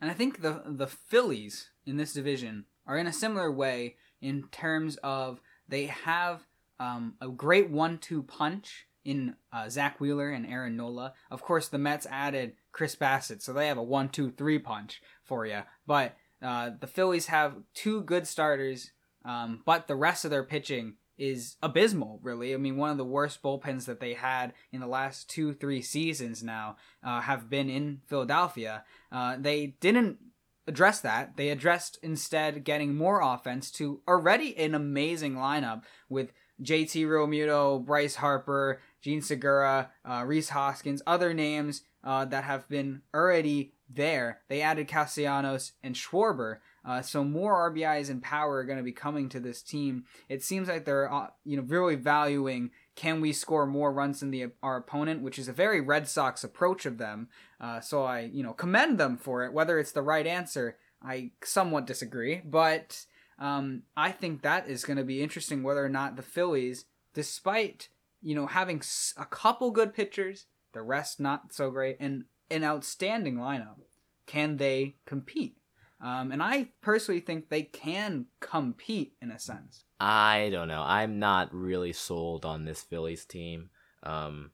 And I think the the Phillies in this division are in a similar way in terms of they have um, a great one-two punch in uh, Zack Wheeler and Aaron Nola. Of course, the Mets added Chris Bassitt, so they have a one-two-three punch for you. But uh, the Phillies have two good starters, um, but the rest of their pitching is abysmal, really. I mean, one of the worst bullpens that they had in the last two, three seasons now uh, have been in Philadelphia. Uh, they didn't address that. They addressed instead getting more offense to already an amazing lineup with JT Realmuto, Bryce Harper, Jean Segura, uh, Rhys Hoskins, other names uh, that have been already there. They added Castellanos and Schwarber. Uh, so more RBIs and power are going to be coming to this team. It seems like they're uh, you know really valuing can we score more runs than the our opponent, which is a very Red Sox approach of them. Uh, so I you know commend them for it. Whether it's the right answer, I somewhat disagree, but um, I think that is going to be interesting. Whether or not the Phillies, despite you know having a couple good pitchers, the rest not so great, and an outstanding lineup, can they compete? Um, and I personally think they can compete in a sense. I don't know. I'm not really sold on this Phillies team. Um,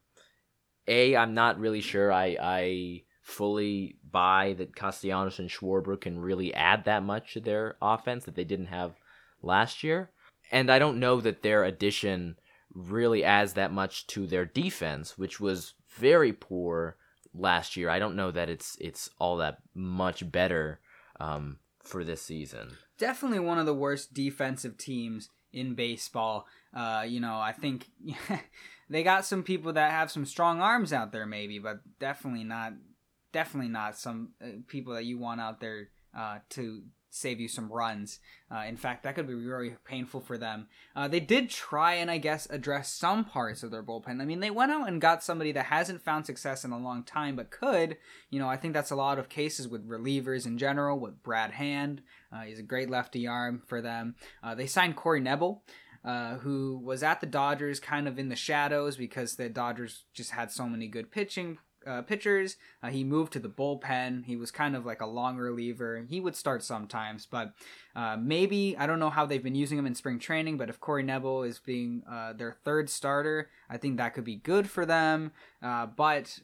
a, I'm not really sure. I I fully buy that Castellanos and Schwarber can really add that much to their offense that they didn't have last year, and I don't know that their addition really adds that much to their defense, which was very poor last year. I don't know that it's it's all that much better um, for this season. Definitely one of the worst defensive teams in baseball. Uh, you know, I think *laughs* they got some people that have some strong arms out there, maybe, but definitely not, definitely not some uh, people that you want out there uh, to save you some runs. Uh, in fact, that could be really painful for them. Uh, they did try and, I guess, address some parts of their bullpen. I mean, they went out and got somebody that hasn't found success in a long time, but could. You know, I think that's a lot of cases with relievers in general, with Brad Hand. Uh, he's a great lefty arm for them. Uh, they signed Corey Knebel. Uh, who was at the Dodgers kind of in the shadows because the Dodgers just had so many good pitching uh, pitchers. Uh, he moved to the bullpen. He was kind of like a long reliever. He would start sometimes, but uh, maybe I don't know how they've been using him in spring training. But if Corey Knebel is being uh, their third starter, I think that could be good for them. Uh, but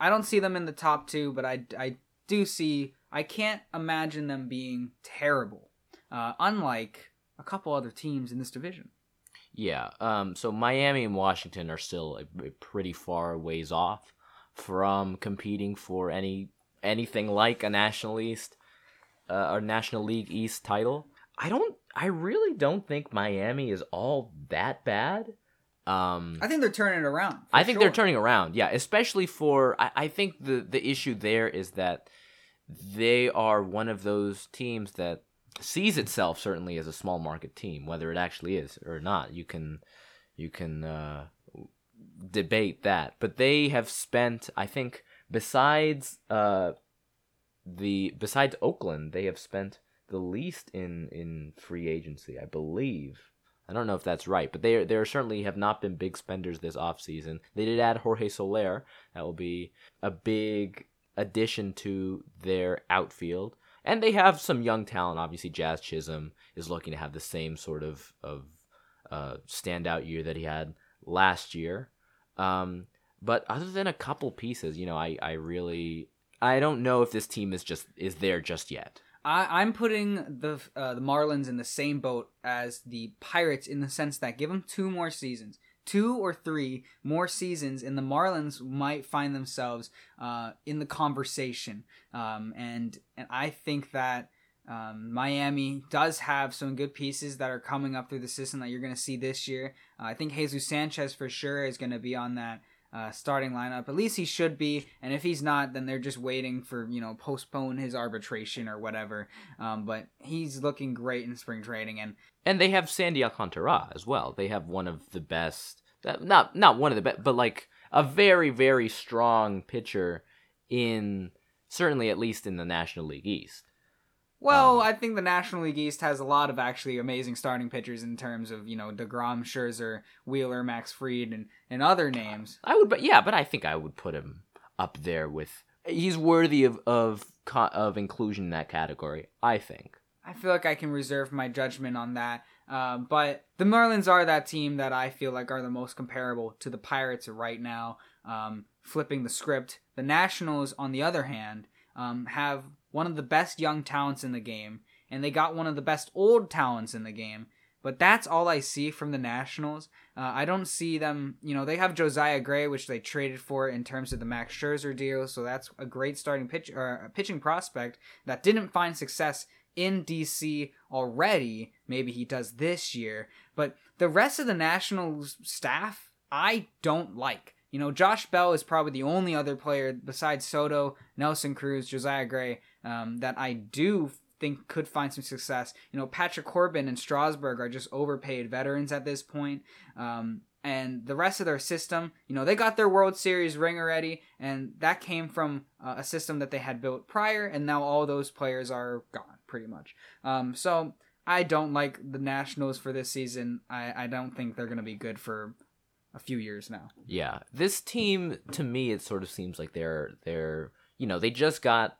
I don't see them in the top two. But I I do see. I can't imagine them being terrible. Uh, unlike a couple other teams in this division. Yeah. Um. So Miami and Washington are still a, a pretty far ways off from competing for any anything like a National East uh, or National League East title. I don't. I really don't think Miami is all that bad. Um, I think they're turning it around. I think sure. they're turning around. Yeah, especially for. I, I think the the issue there is that they are one of those teams that sees itself certainly as a small market team, whether it actually is or not. You can you can uh, debate that, but they have spent, I think, besides uh, the besides Oakland, they have spent the least in in free agency, I believe. I don't know if that's right, but they they certainly have not been big spenders this offseason. They did add Jorge Soler. That will be a big addition to their outfield. And they have some young talent. Obviously, Jazz Chisholm is looking to have the same sort of of uh, standout year that he had last year. Um, but other than a couple pieces, you know, I, I really I don't know if this team is just is there just yet. I, I'm putting the uh, the Marlins in the same boat as the Pirates in the sense that give them two more seasons, two or three more seasons, and the Marlins might find themselves uh, in the conversation. Um, and and I think that um, Miami does have some good pieces that are coming up through the system that you're going to see this year. Uh, I think Jesus Sanchez for sure is going to be on that uh, starting lineup. At least he should be. And if he's not, then they're just waiting for you know postpone his arbitration or whatever. Um, but he's looking great in spring training, and and they have Sandy Alcantara as well. They have one of the best, not not one of the best, but like a very very strong pitcher in certainly at least in the National League East. Well, Um, I think the National League East has a lot of actually amazing starting pitchers in terms of you know Degrom, Scherzer, Wheeler, Max Fried, and and other names. I would, but yeah, but I think I would put him up there with. He's worthy of of of inclusion in that category. I think. I feel like I can reserve my judgment on that. Um, but the Marlins are that team that I feel like are the most comparable to the Pirates right now. Um, flipping the script, the Nationals, on the other hand, um, have one of the best young talents in the game, and they got one of the best old talents in the game. But that's all I see from the Nationals. Uh, I don't see them. You know, they have Josiah Gray, which they traded for in terms of the Max Scherzer deal, so that's a great starting pitch or a pitching prospect that didn't find success in DC already. Maybe he does this year, but the rest of the Nationals staff, I don't like. You know, Josh Bell is probably the only other player besides Soto, Nelson Cruz, Josiah Gray um, that I do think could find some success. You know, Patrick Corbin and Strasburg are just overpaid veterans at this point. Um, and the rest of their system, you know, they got their World Series ring already, and that came from uh, a system that they had built prior, and now all those players are gone, pretty much. Um, so I don't like the Nationals for this season. I, I don't think they're going to be good for a few years now. Yeah, this team to me it sort of seems like they're they're you know they just got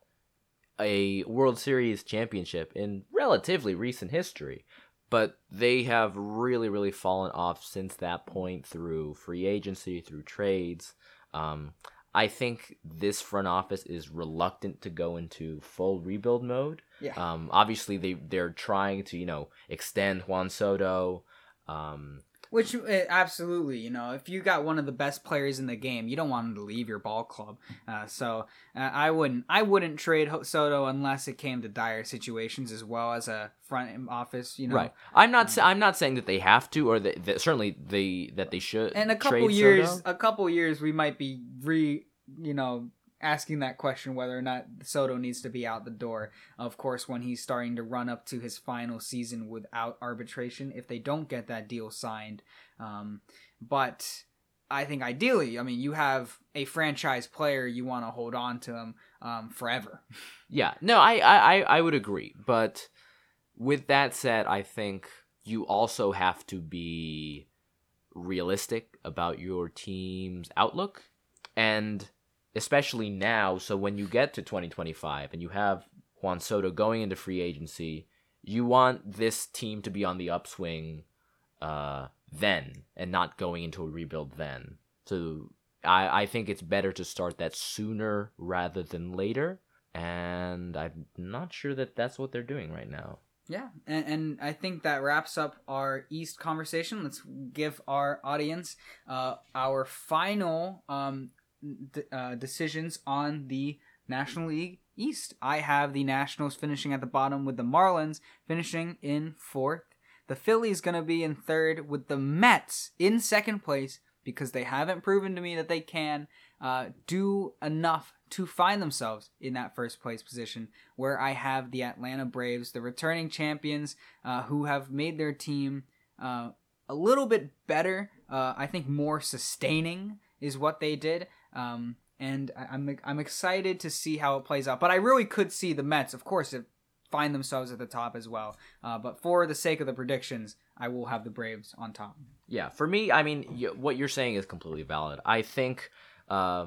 a World Series championship in relatively recent history, but they have really really fallen off since that point through free agency, through trades. Um, I think this front office is reluctant to go into full rebuild mode. Yeah. Um, obviously they they're trying to you know extend Juan Soto. Um, Which uh, absolutely, you know, if you got one of the best players in the game, you don't want him to leave your ball club. Uh, so uh, I wouldn't, I wouldn't trade Soto unless it came to dire situations as well as a front office. You know, Right. I'm not. sa- I'm not saying that they have to, or that, that certainly they that they should. In a couple years, Soto. a couple years, we might be re, you know, asking that question whether or not Soto needs to be out the door. Of course, when he's starting to run up to his final season without arbitration, if they don't get that deal signed. Um, but I think ideally, I mean, you have a franchise player, you want to hold on to him um, forever. *laughs* Yeah. No, I, I I would agree, but with that said, I think you also have to be realistic about your team's outlook, and especially now. So when you get to 2025 and you have Juan Soto going into free agency, you want this team to be on the upswing uh, then and not going into a rebuild then. So I, I think it's better to start that sooner rather than later. And I'm not sure that that's what they're doing right now. Yeah, and, and I think that wraps up our East conversation. Let's give our audience uh, our final um, uh, decisions on the National League East. I have the Nationals finishing at the bottom with the Marlins finishing in fourth. The Phillies going to be in third with the Mets in second place because they haven't proven to me that they can uh, do enough to find themselves in that first place position. Where I have the Atlanta Braves, the returning champions, uh, who have made their team uh, a little bit better. Uh, I think more sustaining is what they did. Um, and I- I'm I'm excited to see how it plays out. But I really could see the Mets, of course, if find themselves at the top as well. Uh, but for the sake of the predictions, I will have the Braves on top. Yeah, for me, I mean, y- what you're saying is completely valid. I think uh,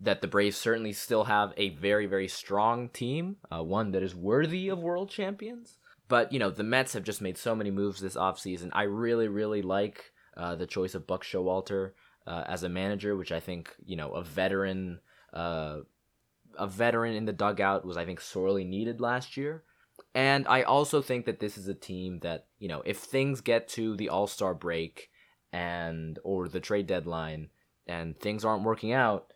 that the Braves certainly still have a very, very strong team, uh, one that is worthy of world champions. But, you know, the Mets have just made so many moves this offseason. I really, really like uh, the choice of Buck Showalter uh, as a manager, which I think, you know, a veteran. Uh, a veteran in the dugout was, I think, sorely needed last year. And I also think that this is a team that, you know, if things get to the All Star break and or the trade deadline and things aren't working out,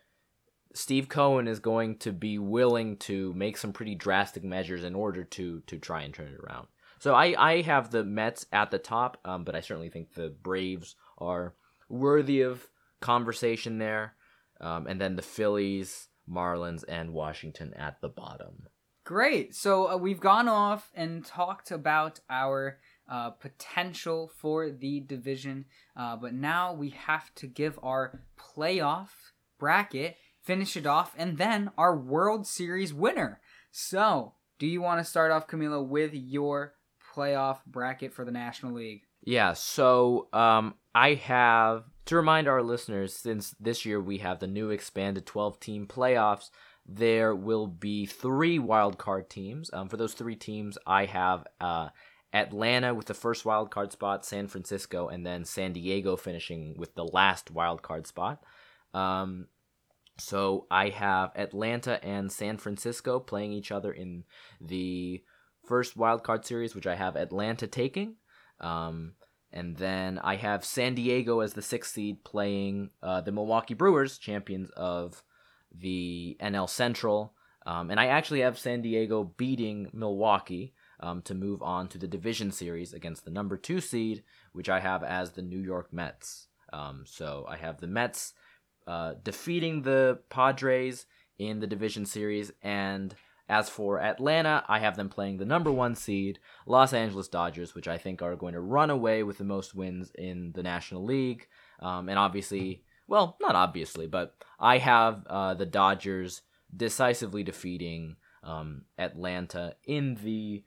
Steve Cohen is going to be willing to make some pretty drastic measures in order to to try and turn it around. So I, I have the Mets at the top, um, but I certainly think the Braves are worthy of conversation there. Um, and then the Phillies, Marlins, and Washington at the bottom. Great. So uh, we've gone off and talked about our uh, potential for the division, uh, but now we have to give our playoff bracket, finish it off, and then our World Series winner. So do you want to start off, Camilo, with your playoff bracket for the National League? Yeah, so um, I have to remind our listeners since this year we have the new expanded 12 team playoffs, there will be three wild card teams. Um, for those three teams, I have uh, Atlanta with the first wild card spot, San Francisco, and then San Diego finishing with the last wild card spot. Um, so I have Atlanta and San Francisco playing each other in the first wild card series, which I have Atlanta taking. Um, and then I have San Diego as the sixth seed playing uh, the Milwaukee Brewers, champions of the NL Central. Um, and I actually have San Diego beating Milwaukee um, to move on to the division series against the number two seed, which I have as the New York Mets. Um, so I have the Mets uh, defeating the Padres in the division series. And as for Atlanta, I have them playing the number one seed, Los Angeles Dodgers, which I think are going to run away with the most wins in the National League. Um, and obviously, well, not obviously, but I have uh, the Dodgers decisively defeating um, Atlanta in the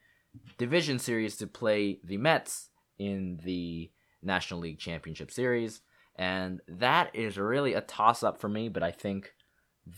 division series to play the Mets in the National League Championship Series. And that is really a toss up for me, but I think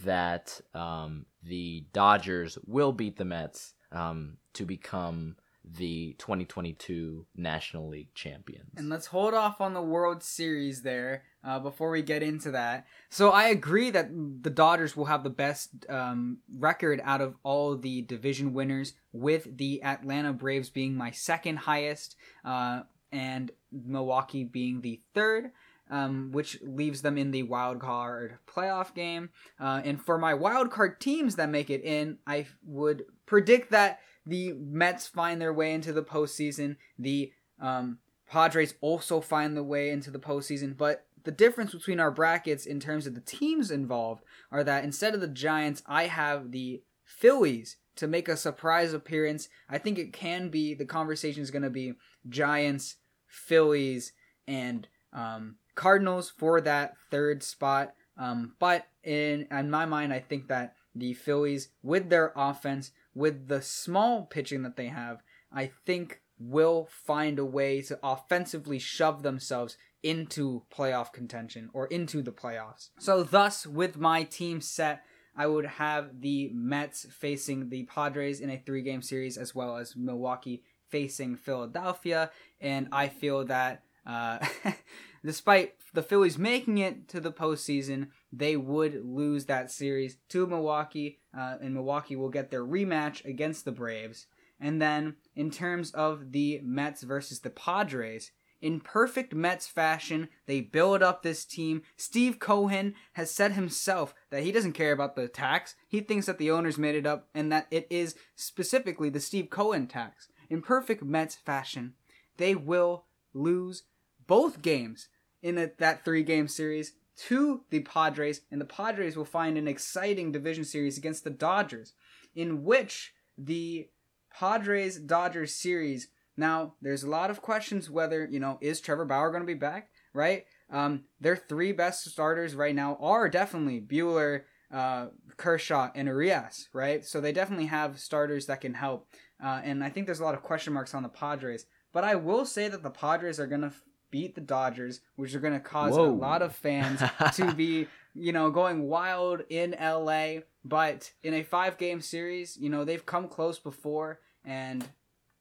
that um, the Dodgers will beat the Mets um, to become the 2022 National League champions. And let's hold off on the World Series there uh, before we get into that. So I agree that the Dodgers will have the best um, record out of all the division winners, with the Atlanta Braves being my second highest, uh, and Milwaukee being the third. Um, which leaves them in the wild card playoff game. Uh, and for my wild card teams that make it in, I would predict that the Mets find their way into the postseason. The um, Padres also find the way into the postseason. But the difference between our brackets in terms of the teams involved are that instead of the Giants, I have the Phillies to make a surprise appearance. I think it can be the conversation is going to be Giants, Phillies, and um, Cardinals for that third spot. Um, but in in my mind, I think that the Phillies, with their offense, with the small pitching that they have, I think will find a way to offensively shove themselves into playoff contention or into the playoffs. So, thus, with my team set, I would have the Mets facing the Padres in a three game series, as well as Milwaukee facing Philadelphia. And I feel that uh, *laughs* despite the Phillies making it to the postseason, they would lose that series to Milwaukee, uh, and Milwaukee will get their rematch against the Braves. And then, in terms of the Mets versus the Padres, in perfect Mets fashion, they build up this team. Steve Cohen has said himself that he doesn't care about the tax. He thinks that the owners made it up and that it is specifically the Steve Cohen tax. In perfect Mets fashion, they will lose both games in a, that three game series to the Padres, and the Padres will find an exciting division series against the Dodgers, in which the Padres Dodgers series. Now, there's a lot of questions whether, you know, is Trevor Bauer going to be back, right? Um, their three best starters right now are definitely Buehler, uh, Kershaw, and Urias, right? So they definitely have starters that can help. Uh, and I think there's a lot of question marks on the Padres. But I will say that the Padres are going to beat the Dodgers, which are going to cause Whoa. a lot of fans to *laughs* be, you know, going wild in LA. But in a five game series, you know, they've come close before. And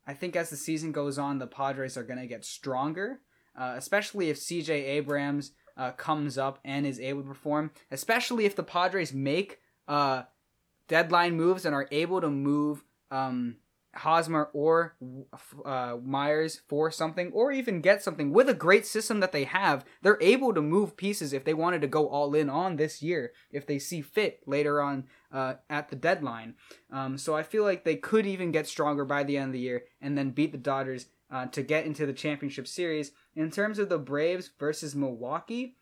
I think as the season goes on, the Padres are going to get stronger, uh, especially if CJ Abrams uh, comes up and is able to perform, especially if the Padres make uh, deadline moves and are able to move um, Hosmer or uh, Myers for something, or even get something with a great system that they have, they're able to move pieces if they wanted to go all in on this year, if they see fit later on uh, at the deadline. Um, so I feel like they could even get stronger by the end of the year and then beat the Dodgers uh, to get into the championship series. In terms of the Braves versus Milwaukee,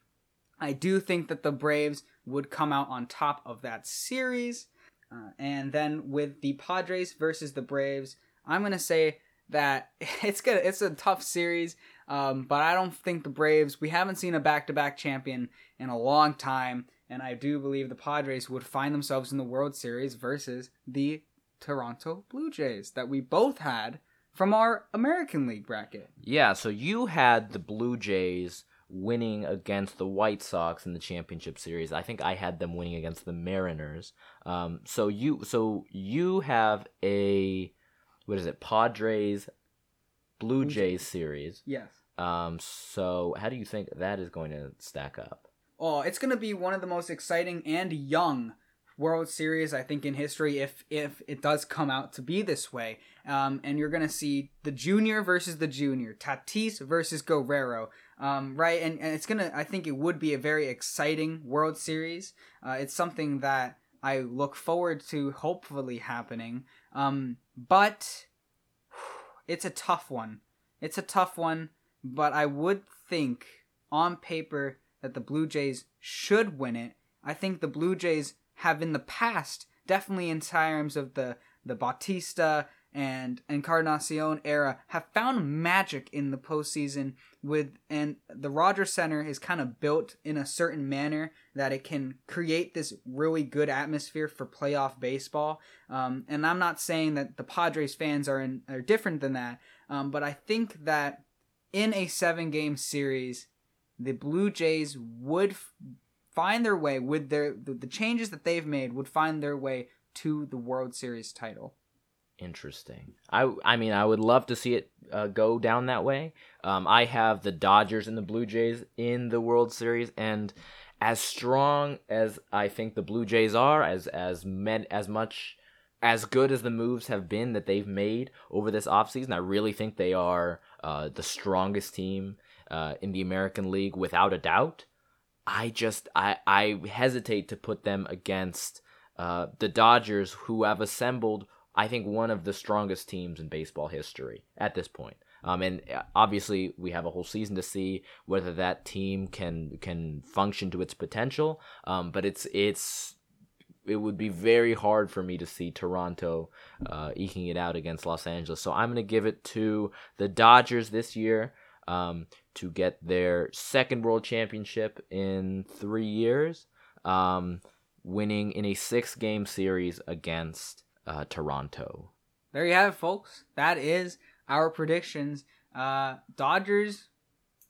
I do think that the Braves would come out on top of that series. Uh, and then with the Padres versus the Braves, I'm gonna say that *laughs* it's good. It's a tough series, um, but I don't think the Braves. We haven't seen a back-to-back champion in a long time, and I do believe the Padres would find themselves in the World Series versus the Toronto Blue Jays that we both had from our American League bracket. Yeah, so you had the Blue Jays winning against the White Sox in the championship series. I think I had them winning against the Mariners. Um, so you so you have a what is it? Padres Blue Jays series. Yes. Um, so how do you think that is going to stack up? Oh, it's going to be one of the most exciting and young World Series I think in history if if it does come out to be this way. Um, and you're gonna see the junior versus the junior, Tatis versus Guerrero, um, right? And, and it's gonna I think it would be a very exciting World Series. Uh, it's something that I look forward to hopefully happening. Um, but it's a tough one. It's a tough one, but I would think on paper that the Blue Jays should win it. I think the Blue Jays have in the past, definitely in terms of the the Bautista and Encarnacion era, have found magic in the postseason with and the Rogers Center is kind of built in a certain manner that it can create this really good atmosphere for playoff baseball. Um, and I'm not saying that the Padres fans are in, are different than that, um, but I think that in a seven game series, the Blue Jays would f- find their way with their the, changes that they've made would find their way to the World Series title. Interesting. I I mean I would love to see it uh, go down that way. Um, I have the Dodgers and the Blue Jays in the World Series, and as strong as I think the Blue Jays are, as as men as much as good as the moves have been that they've made over this offseason, I really think they are uh, the strongest team uh, in the American League without a doubt. I just I I hesitate to put them against uh, the Dodgers, who have assembled I think one of the strongest teams in baseball history at this point. Um, and uh, obviously, we have a whole season to see whether that team can can function to its potential. Um, but it's it's it would be very hard for me to see Toronto uh, eking it out against Los Angeles. So I'm going to give it to the Dodgers this year um, to get their second World Championship in three years, um, winning in a six game series against uh, Toronto. There you have it, folks. That is our predictions. Uh, Dodgers,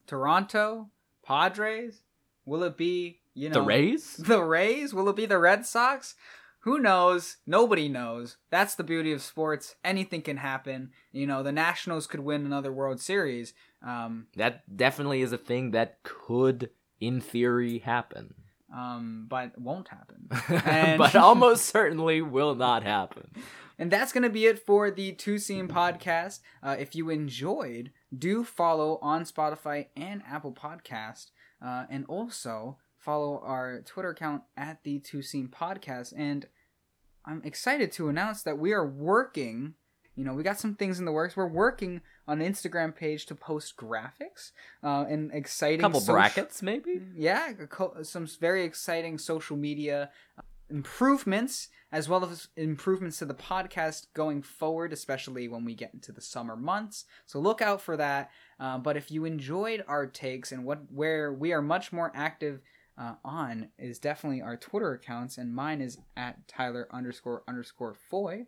Toronto, Padres. Will it be you know the Rays? The Rays? Will it be the Red Sox? Who knows? Nobody knows. That's the beauty of sports. Anything can happen. You know, the Nationals could win another World Series. Um, that definitely is a thing that could, in theory, happen. Um, but won't happen. *laughs* And... but almost certainly will not happen. *laughs* And that's going to be it for the Two Seam podcast. Uh, if you enjoyed, do follow on Spotify and Apple Podcast. Uh, and also follow our Twitter account at the Two Seam Podcast. And I'm excited to announce that we are working. You know, we got some things in the works. We're working on an Instagram page to post graphics uh, and exciting couple social- brackets, maybe. Yeah, some very exciting social media uh, improvements as well as improvements to the podcast going forward, especially when we get into the summer months. So look out for that. Uh, but if you enjoyed our takes and what where we are much more active uh, on is definitely our Twitter accounts, and mine is at Tyler underscore underscore Foy.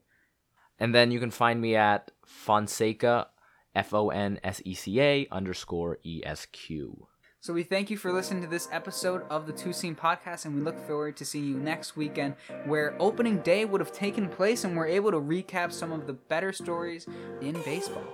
And then you can find me at Fonseca, F O N S E C A underscore E S Q. So we thank you for listening to this episode of the Two Seam Podcast, and we look forward to seeing you next weekend, where opening day would have taken place, and we're able to recap some of the better stories in baseball.